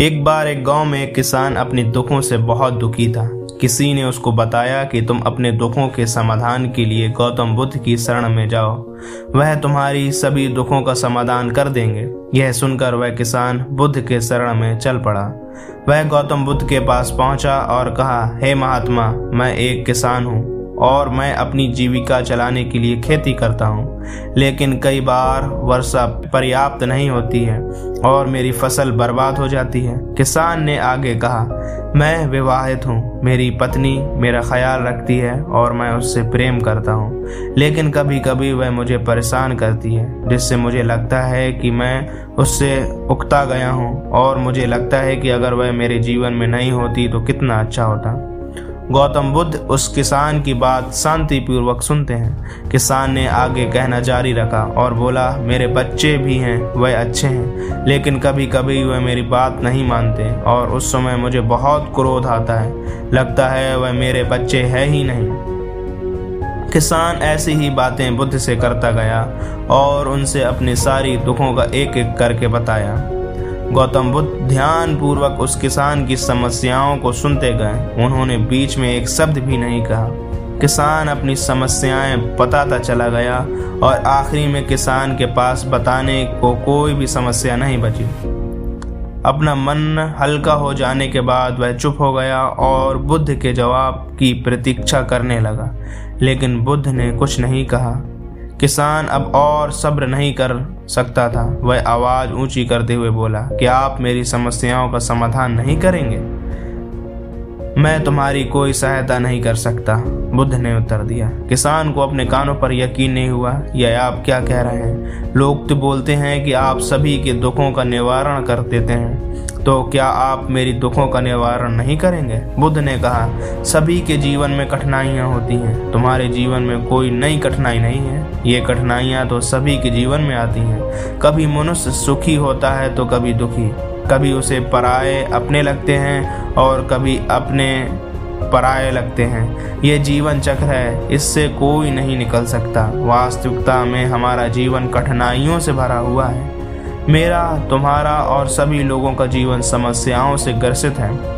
एक बार एक गाँव में एक किसान अपने दुखों से बहुत दुखी था। किसी ने उसको बताया कि तुम अपने दुखों के समाधान के लिए गौतम बुद्ध की शरण में जाओ। वह तुम्हारी सभी दुखों का समाधान कर देंगे। यह सुनकर वह किसान बुद्ध के शरण में चल पड़ा। वह गौतम बुद्ध के पास पहुँचा और कहा, हे महात्मा, मैं एक किसान हूँ। और मैं अपनी जीविका चलाने के लिए खेती करता हूँ। लेकिन कई बार वर्षा पर्याप्त नहीं होती है और मेरी फ़सल बर्बाद हो जाती है। किसान ने आगे कहा, मैं विवाहित हूँ, मेरी पत्नी मेरा ख्याल रखती है और मैं उससे प्रेम करता हूँ। लेकिन कभी कभी वह मुझे परेशान करती है, जिससे मुझे लगता है कि मैं उससे उकता गया हूँ और मुझे लगता है कि अगर वह मेरे जीवन में नहीं होती तो कितना अच्छा होता। गौतम बुद्ध उस किसान की बात शांतिपूर्वक सुनते हैं। किसान ने आगे कहना जारी रखा और बोला, मेरे बच्चे भी हैं, वह अच्छे हैं, लेकिन कभी कभी वह मेरी बात नहीं मानते और उस समय मुझे बहुत क्रोध आता है। लगता है वह मेरे बच्चे है ही नहीं। किसान ऐसी ही बातें बुद्ध से करता गया और उनसे अपनी सारी दुखों का एक एक करके बताया। गौतम बुद्ध ध्यान पूर्वक उस किसान की समस्याओं को सुनते गए। उन्होंने बीच में एक शब्द भी नहीं कहा। किसान अपनी समस्याएँ बताता चला गया और आखिरी में किसान के पास बताने को कोई भी समस्या नहीं बची। अपना मन हल्का हो जाने के बाद वह चुप हो गया और बुद्ध के जवाब की प्रतीक्षा करने लगा। लेकिन बुद्ध ने कुछ नहीं कहा। किसान अब और सब्र नहीं कर सकता था। वह आवाज़ ऊँची करते हुए बोला कि आप मेरी समस्याओं का समाधान नहीं करेंगे? मैं तुम्हारी कोई सहायता नहीं कर सकता। बुद्ध ने उत्तर दिया, किसान को अपने कानों पर यकीन नहीं हुआ यह आप क्या कह रहे हैं। लोग तो बोलते हैं कि आप सभी के दुखों का निवारण कर देते हैं। तो क्या आप मेरी दुखों का निवारण नहीं करेंगे? बुद्ध ने कहा, सभी के जीवन में कठिनाइयाँ होती हैं। तुम्हारे जीवन में कोई नई कठिनाई नहीं है। ये कठिनाइयाँ तो सभी के जीवन में आती हैं। कभी मनुष्य सुखी होता है तो कभी दुखी। कभी उसे पराए अपने लगते हैं और कभी अपने पराये लगते हैं। ये जीवन चक्र है, इससे कोई नहीं निकल सकता। वास्तविकता में हमारा जीवन कठिनाइयों से भरा हुआ है। मेरा, तुम्हारा और सभी लोगों का जीवन समस्याओं से ग्रसित है।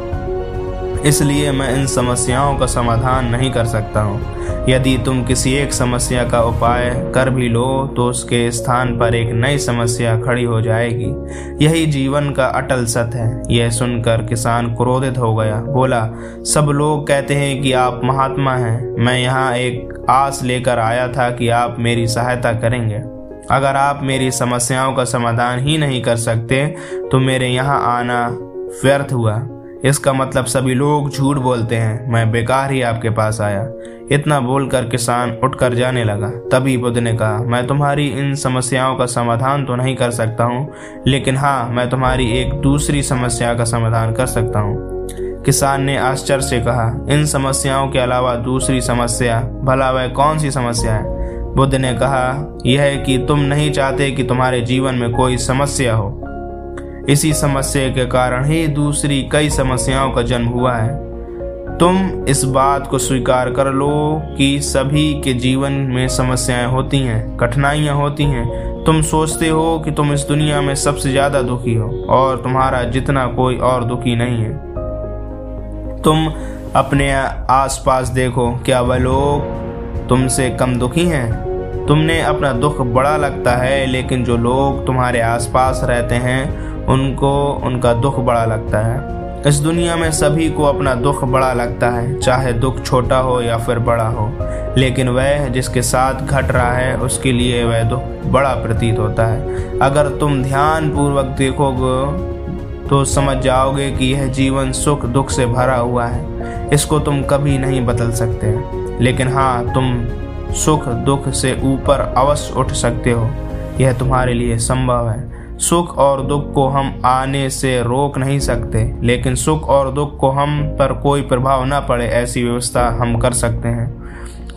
इसलिए मैं इन समस्याओं का समाधान नहीं कर सकता हूँ। यदि तुम किसी एक समस्या का उपाय कर भी लो तो उसके स्थान पर एक नई समस्या खड़ी हो जाएगी। यही जीवन का अटल सत्य है। यह सुनकर किसान क्रोधित हो गया। बोला, सब लोग कहते हैं कि आप महात्मा हैं। मैं यहाँ एक आस लेकर आया था कि आप मेरी सहायता करेंगे। अगर आप मेरी समस्याओं का समाधान ही नहीं कर सकते तो मेरे यहाँ आना व्यर्थ हुआ। इसका मतलब सभी लोग झूठ बोलते हैं। मैं बेकार ही आपके पास आया। इतना बोलकर किसान उठकर जाने लगा। तभी बुद्ध ने कहा, मैं तुम्हारी इन समस्याओं का समाधान तो नहीं कर सकता हूँ, लेकिन हाँ मैं तुम्हारी एक दूसरी समस्या का समाधान कर सकता हूँ। किसान ने आश्चर्य से कहा, इन समस्याओं के अलावा दूसरी समस्या, भला वह कौन सी समस्या है? बुद्ध ने कहा, यह कि तुम नहीं चाहते कि तुम्हारे जीवन में कोई समस्या हो। इसी समस्या के कारण ही दूसरी कई समस्याओं का जन्म हुआ है। तुम इस बात को स्वीकार कर लो कि सभी के जीवन में समस्याएँ होती हैं, कठिनाइयाँ होती हैं। तुम सोचते हो कि तुम इस दुनिया में सबसे ज़्यादा दुखी हो और तुम्हारा जितना कोई और दुखी नहीं है। तुम अपने आसपास देखो, क्या वह लोग तुमसे कम दुखी हैं? तुमने अपना दुख बड़ा लगता है, लेकिन जो लोग तुम्हारे आसपास रहते हैं उनको उनका दुख बड़ा लगता है। इस दुनिया में सभी को अपना दुख बड़ा लगता है, चाहे दुख छोटा हो या फिर बड़ा हो। लेकिन वह जिसके साथ घट रहा है, उसके लिए वह दुख बड़ा प्रतीत होता है। अगर तुम ध्यान पूर्वक देखोगे तो समझ जाओगे कि यह जीवन सुख दुख से भरा हुआ है। इसको तुम कभी नहीं बदल सकते। लेकिन हाँ तुम सुख दुख से ऊपर अवश्य उठ सकते हो। यह तुम्हारे लिए संभव है। सुख और दुख को हम आने से रोक नहीं सकते, लेकिन सुख और दुख को हम पर कोई प्रभाव न पड़े, ऐसी व्यवस्था हम कर सकते हैं।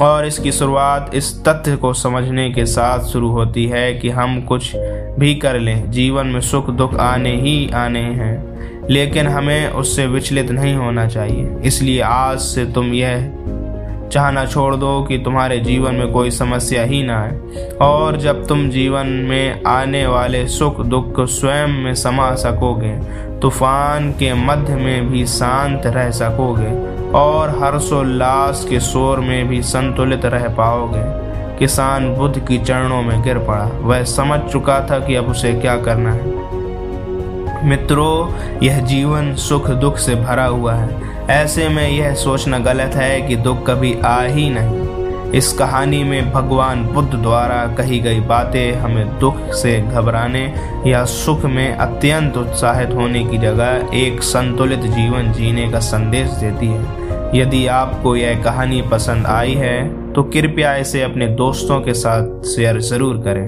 और इसकी शुरुआत इस तथ्य को समझने के साथ शुरू होती है कि हम कुछ भी कर लें, जीवन में सुख दुख आने ही आने हैं, लेकिन हमें उससे विचलित नहीं होना चाहिए। इसलिए आज से तुम यह चाहना छोड़ दो कि तुम्हारे जीवन में कोई समस्या ही ना आए। और जब तुम जीवन में आने वाले सुख दुख स्वयं में समा सकोगे, तूफ़ान के मध्य में भी शांत रह सकोगे, और हर्षोल्लास के शोर में भी संतुलित रह पाओगे। किसान बुद्ध की चरणों में गिर पड़ा। वह समझ चुका था कि अब उसे क्या करना है। मित्रों, यह जीवन सुख दुख से भरा हुआ है। ऐसे में यह सोचना गलत है कि दुख कभी आ ही नहीं। इस कहानी में भगवान बुद्ध द्वारा कही गई बातें हमें दुख से घबराने या सुख में अत्यंत उत्साहित होने की जगह एक संतुलित जीवन जीने का संदेश देती है। यदि आपको यह कहानी पसंद आई है तो कृपया इसे अपने दोस्तों के साथ शेयर ज़रूर करें।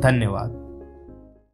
धन्यवाद।